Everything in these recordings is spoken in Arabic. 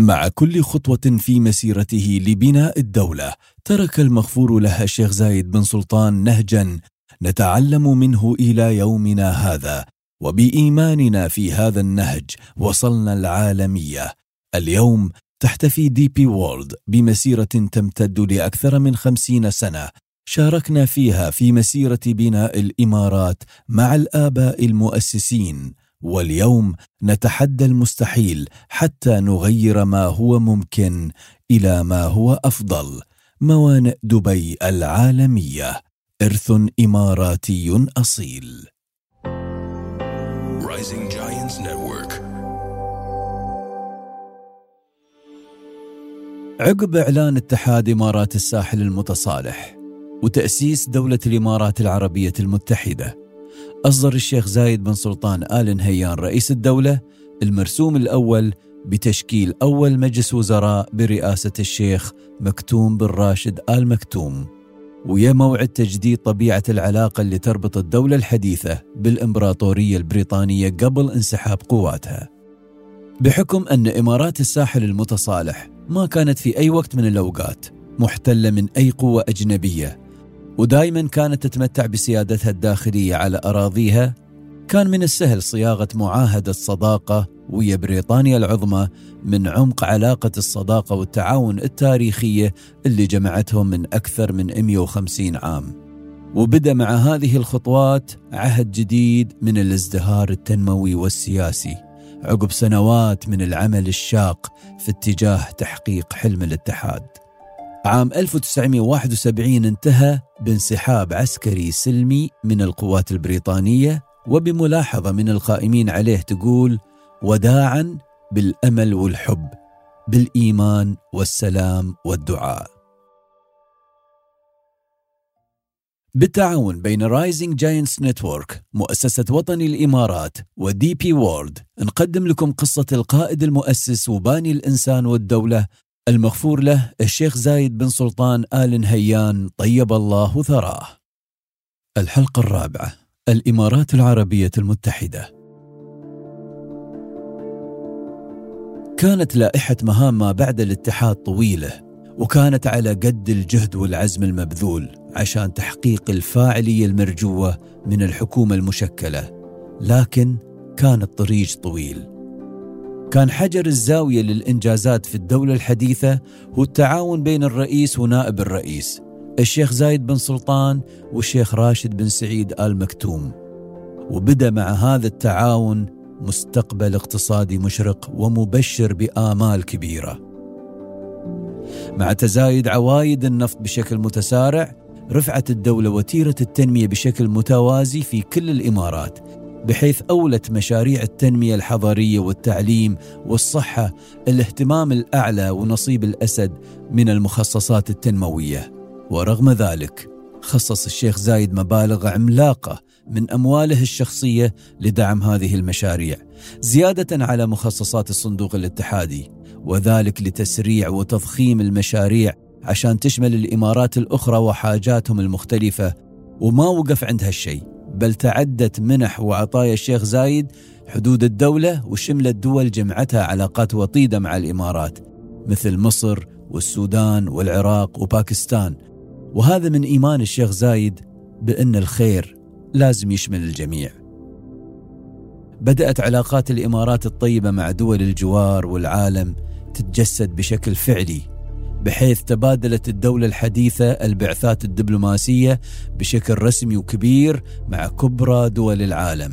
مع كل خطوة في مسيرته لبناء الدولة ترك المغفور له الشيخ زايد بن سلطان نهجا نتعلم منه إلى يومنا هذا. وبإيماننا في هذا النهج وصلنا العالمية. اليوم تحتفي دي بي وورلد بمسيرة تمتد لأكثر من خمسين سنة. شاركنا فيها في مسيرة بناء الإمارات مع الآباء المؤسسين. واليوم نتحدى المستحيل حتى نغير ما هو ممكن إلى ما هو أفضل. موانئ دبي العالمية. إرث إماراتي أصيل. Rising Giants Network. عقب إعلان اتحاد إمارات الساحل المتصالح وتأسيس دولة الإمارات العربية المتحدة أصدر الشيخ زايد بن سلطان آل نهيان رئيس الدولة المرسوم الأول بتشكيل أول مجلس وزراء برئاسة الشيخ مكتوم بن راشد آل مكتوم. ويا موعد تجديد طبيعة العلاقة اللي تربط الدولة الحديثة بالإمبراطورية البريطانية قبل انسحاب قواتها. بحكم أن إمارات الساحل المتصالح ما كانت في أي وقت من الأوقات محتلة من أي قوة أجنبية ودائما كانت تتمتع بسيادتها الداخلية على أراضيها كان من السهل صياغة معاهدة صداقة ويا بريطانيا العظمى من عمق علاقة الصداقة والتعاون التاريخية اللي جمعتهم من أكثر من 150 عام. وبدأ مع هذه الخطوات عهد جديد من الازدهار التنموي والسياسي عقب سنوات من العمل الشاق في اتجاه تحقيق حلم الاتحاد. عام 1971 انتهى بانسحاب عسكري سلمي من القوات البريطانية وبملاحظة من القائمين عليه تقول وداعا بالأمل والحب بالإيمان والسلام والدعاء. بالتعاون بين Rising Giants Network مؤسسة وطني الإمارات و DP World نقدم لكم قصة القائد المؤسس وباني الإنسان والدولة المغفور له الشيخ زايد بن سلطان آل نهيان طيب الله ثراه. الحلقة الرابعة الإمارات العربية المتحدة. كانت لائحة مهام ما بعد الاتحاد طويلة وكانت على قد الجهد والعزم المبذول عشان تحقيق الفاعلية المرجوة من الحكومة المشكلة لكن كان الطريق طويل. كان حجر الزاوية للإنجازات في الدولة الحديثة هو التعاون بين الرئيس ونائب الرئيس الشيخ زايد بن سلطان والشيخ راشد بن سعيد آل مكتوم. وبدأ مع هذا التعاون مستقبل اقتصادي مشرق ومبشر بآمال كبيرة. مع تزايد عوايد النفط بشكل متسارع رفعت الدولة وتيرة التنمية بشكل متوازي في كل الإمارات بحيث أولت مشاريع التنمية الحضارية والتعليم والصحة الاهتمام الأعلى ونصيب الأسد من المخصصات التنموية. ورغم ذلك خصص الشيخ زايد مبالغ عملاقة من أمواله الشخصية لدعم هذه المشاريع زيادة على مخصصات الصندوق الاتحادي وذلك لتسريع وتضخيم المشاريع عشان تشمل الإمارات الأخرى وحاجاتهم المختلفة وما وقف عند هالشيء. بل تعدت منح وعطايا الشيخ زايد حدود الدولة وشملت دول جمعتها علاقات وطيدة مع الإمارات مثل مصر والسودان والعراق وباكستان. وهذا من إيمان الشيخ زايد بأن الخير لازم يشمل الجميع. بدأت علاقات الإمارات الطيبة مع دول الجوار والعالم تتجسد بشكل فعلي. بحيث تبادلت الدولة الحديثة البعثات الدبلوماسية بشكل رسمي وكبير مع كبرى دول العالم.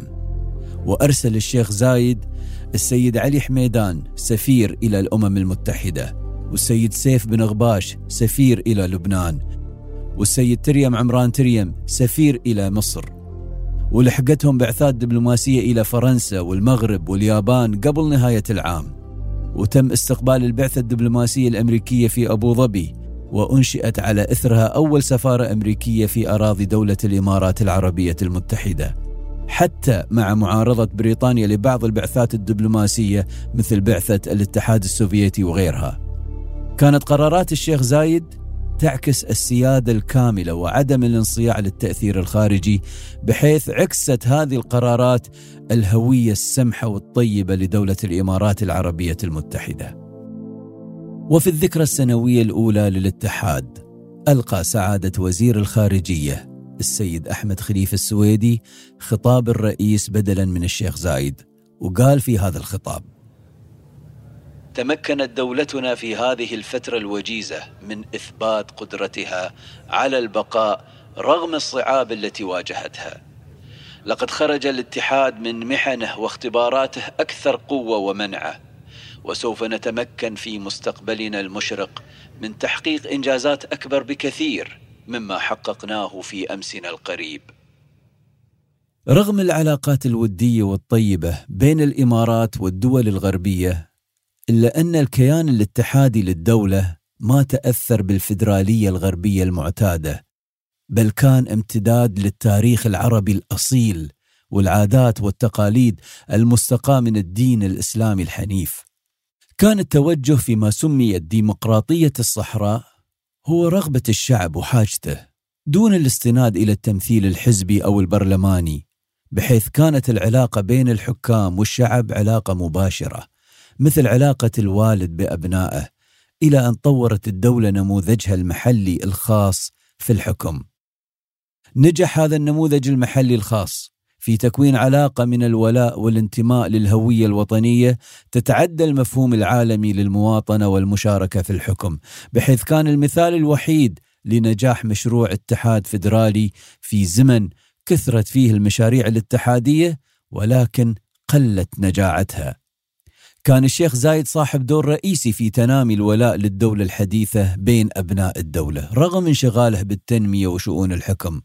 وأرسل الشيخ زايد السيد علي حميدان سفير إلى الأمم المتحدة والسيد سيف بن غباش سفير إلى لبنان والسيد تريم عمران تريم سفير إلى مصر. ولحقتهم بعثات دبلوماسية إلى فرنسا والمغرب واليابان قبل نهاية العام. وتم استقبال البعثة الدبلوماسية الأمريكية في أبو ظبي وأنشئت على إثرها أول سفارة أمريكية في أراضي دولة الإمارات العربية المتحدة. حتى مع معارضة بريطانيا لبعض البعثات الدبلوماسية مثل بعثة الاتحاد السوفيتي وغيرها. كانت قرارات الشيخ زايد تعكس السيادة الكاملة وعدم الانصياع للتأثير الخارجي بحيث عكست هذه القرارات الهوية السمحة والطيبة لدولة الإمارات العربية المتحدة. وفي الذكرى السنوية الأولى للاتحاد ألقى سعادة وزير الخارجية السيد أحمد خليفة السويدي خطاب الرئيس بدلا من الشيخ زايد وقال في هذا الخطاب تمكنت دولتنا في هذه الفترة الوجيزة من إثبات قدرتها على البقاء رغم الصعاب التي واجهتها. لقد خرج الاتحاد من محنه واختباراته أكثر قوة ومنعة وسوف نتمكن في مستقبلنا المشرق من تحقيق إنجازات أكبر بكثير مما حققناه في أمسنا القريب. رغم العلاقات الودية والطيبة بين الإمارات والدول الغربية إلا أن الكيان الاتحادي للدولة ما تأثر بالفدرالية الغربية المعتادة بل كان امتداد للتاريخ العربي الأصيل والعادات والتقاليد المستقاة من الدين الإسلامي الحنيف. كان التوجه فيما سمي الديمقراطية الصحراء هو رغبة الشعب وحاجته. دون الاستناد إلى التمثيل الحزبي أو البرلماني بحيث كانت العلاقة بين الحكام والشعب علاقة مباشرة. مثل علاقة الوالد بأبنائه إلى أن طورت الدولة نموذجها المحلي الخاص في الحكم. نجح هذا النموذج المحلي الخاص في تكوين علاقة من الولاء والانتماء للهوية الوطنية تتعدى المفهوم العالمي للمواطنة والمشاركة في الحكم بحيث كان المثال الوحيد لنجاح مشروع اتحاد فدرالي في زمن كثرت فيه المشاريع الاتحادية ولكن قلت نجاعتها. كان الشيخ زايد صاحب دور رئيسي في تنامي الولاء للدولة الحديثة بين أبناء الدولة رغم انشغاله بالتنمية وشؤون الحكم.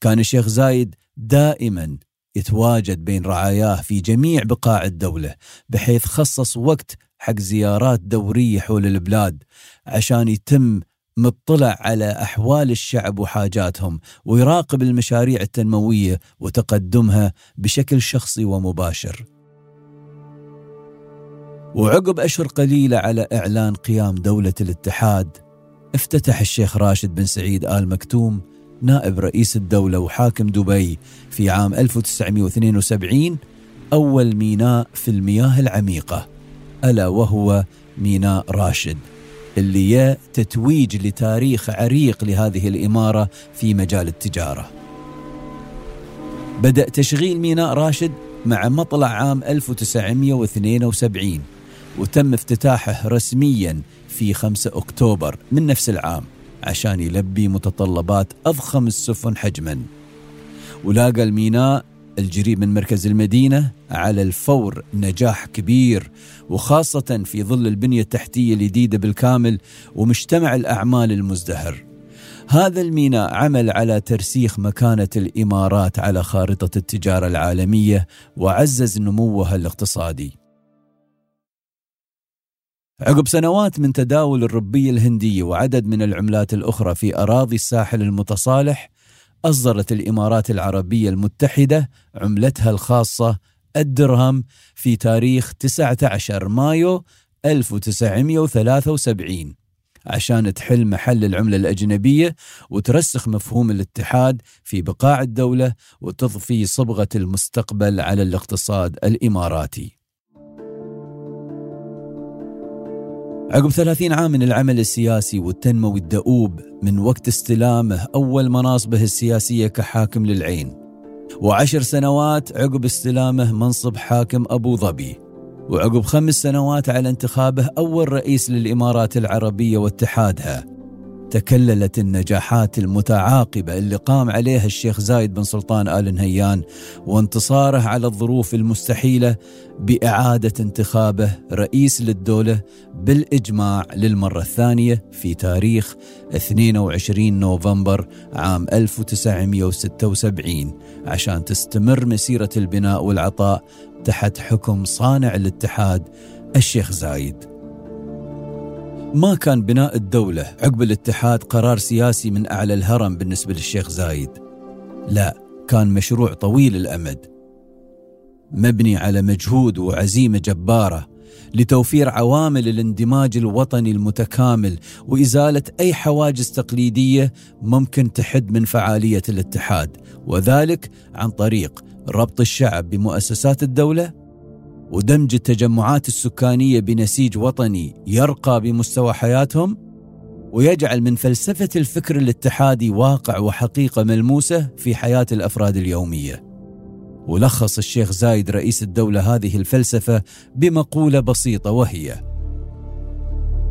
كان الشيخ زايد دائما يتواجد بين رعاياه في جميع بقاع الدولة بحيث خصص وقت حق زيارات دورية حول البلاد عشان يتم مطلع على أحوال الشعب وحاجاتهم ويراقب المشاريع التنموية وتقدمها بشكل شخصي ومباشر. وعقب أشهر قليلة على إعلان قيام دولة الاتحاد افتتح الشيخ راشد بن سعيد آل مكتوم نائب رئيس الدولة وحاكم دبي في عام 1972 أول ميناء في المياه العميقة ألا وهو ميناء راشد اللي تتويج لتاريخ عريق لهذه الإمارة في مجال التجارة. بدأ تشغيل ميناء راشد مع مطلع عام 1972 وتم افتتاحه رسميا في 5 أكتوبر من نفس العام عشان يلبي متطلبات أضخم السفن حجما. ولاقى الميناء الجريء من مركز المدينة على الفور نجاح كبير وخاصة في ظل البنية التحتية الجديدة بالكامل ومجتمع الأعمال المزدهر. هذا الميناء عمل على ترسيخ مكانة الإمارات على خارطة التجارة العالمية وعزز نموها الاقتصادي. عقب سنوات من تداول الربية الهندية وعدد من العملات الأخرى في أراضي الساحل المتصالح أصدرت الإمارات العربية المتحدة عملتها الخاصة الدرهم في تاريخ 19 مايو 1973 عشان تحل محل العملة الأجنبية وترسخ مفهوم الاتحاد في بقاع الدولة وتضفي صبغة المستقبل على الاقتصاد الإماراتي. عقب ثلاثين عام من العمل السياسي والتنموي الدؤوب من وقت استلامه أول مناصبه السياسية كحاكم للعين. وعشر سنوات عقب استلامه منصب حاكم أبو ظبي. وعقب خمس سنوات على انتخابه أول رئيس للإمارات العربية واتحادها. تكللت النجاحات المتعاقبة اللي قام عليها الشيخ زايد بن سلطان آل نهيان وانتصاره على الظروف المستحيلة بإعادة انتخابه رئيس للدولة بالإجماع للمرة الثانية في تاريخ 22 نوفمبر عام 1976 عشان تستمر مسيرة البناء والعطاء تحت حكم صانع الاتحاد الشيخ زايد. ما كان بناء الدولة عقب الاتحاد قرار سياسي من أعلى الهرم بالنسبة للشيخ زايد. لا كان مشروع طويل الأمد. مبني على مجهود وعزيمة جبارة لتوفير عوامل الاندماج الوطني المتكامل وإزالة أي حواجز تقليدية ممكن تحد من فعالية الاتحاد وذلك عن طريق ربط الشعب بمؤسسات الدولة ودمج التجمعات السكانية بنسيج وطني يرقى بمستوى حياتهم ويجعل من فلسفة الفكر الاتحادي واقع وحقيقة ملموسة في حياة الأفراد اليومية. ولخص الشيخ زايد رئيس الدولة هذه الفلسفة بمقولة بسيطة وهي: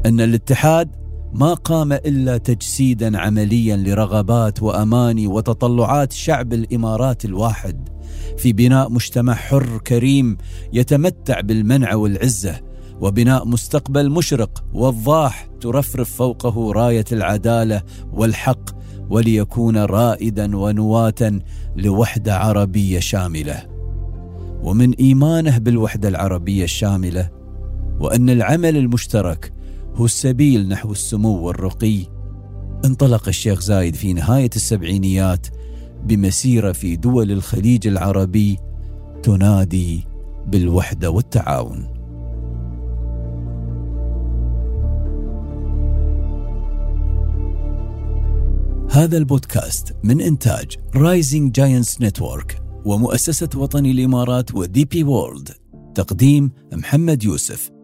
أن الاتحاد ما قام إلا تجسيدا عمليا لرغبات واماني وتطلعات شعب الإمارات الواحد. في بناء مجتمع حر كريم يتمتع بالمنع والعزة وبناء مستقبل مشرق وضاح ترفرف فوقه راية العدالة والحق وليكون رائدا ونواة لوحدة عربية شاملة. ومن إيمانه بالوحدة العربية الشاملة وأن العمل المشترك هو السبيل نحو السمو والرقي. انطلق الشيخ زايد في نهاية السبعينيات بمسيرة في دول الخليج العربي تنادي بالوحدة والتعاون. هذا البودكاست من إنتاج Rising Giants Network ومؤسسة وطني الإمارات و DP World تقديم محمد يوسف.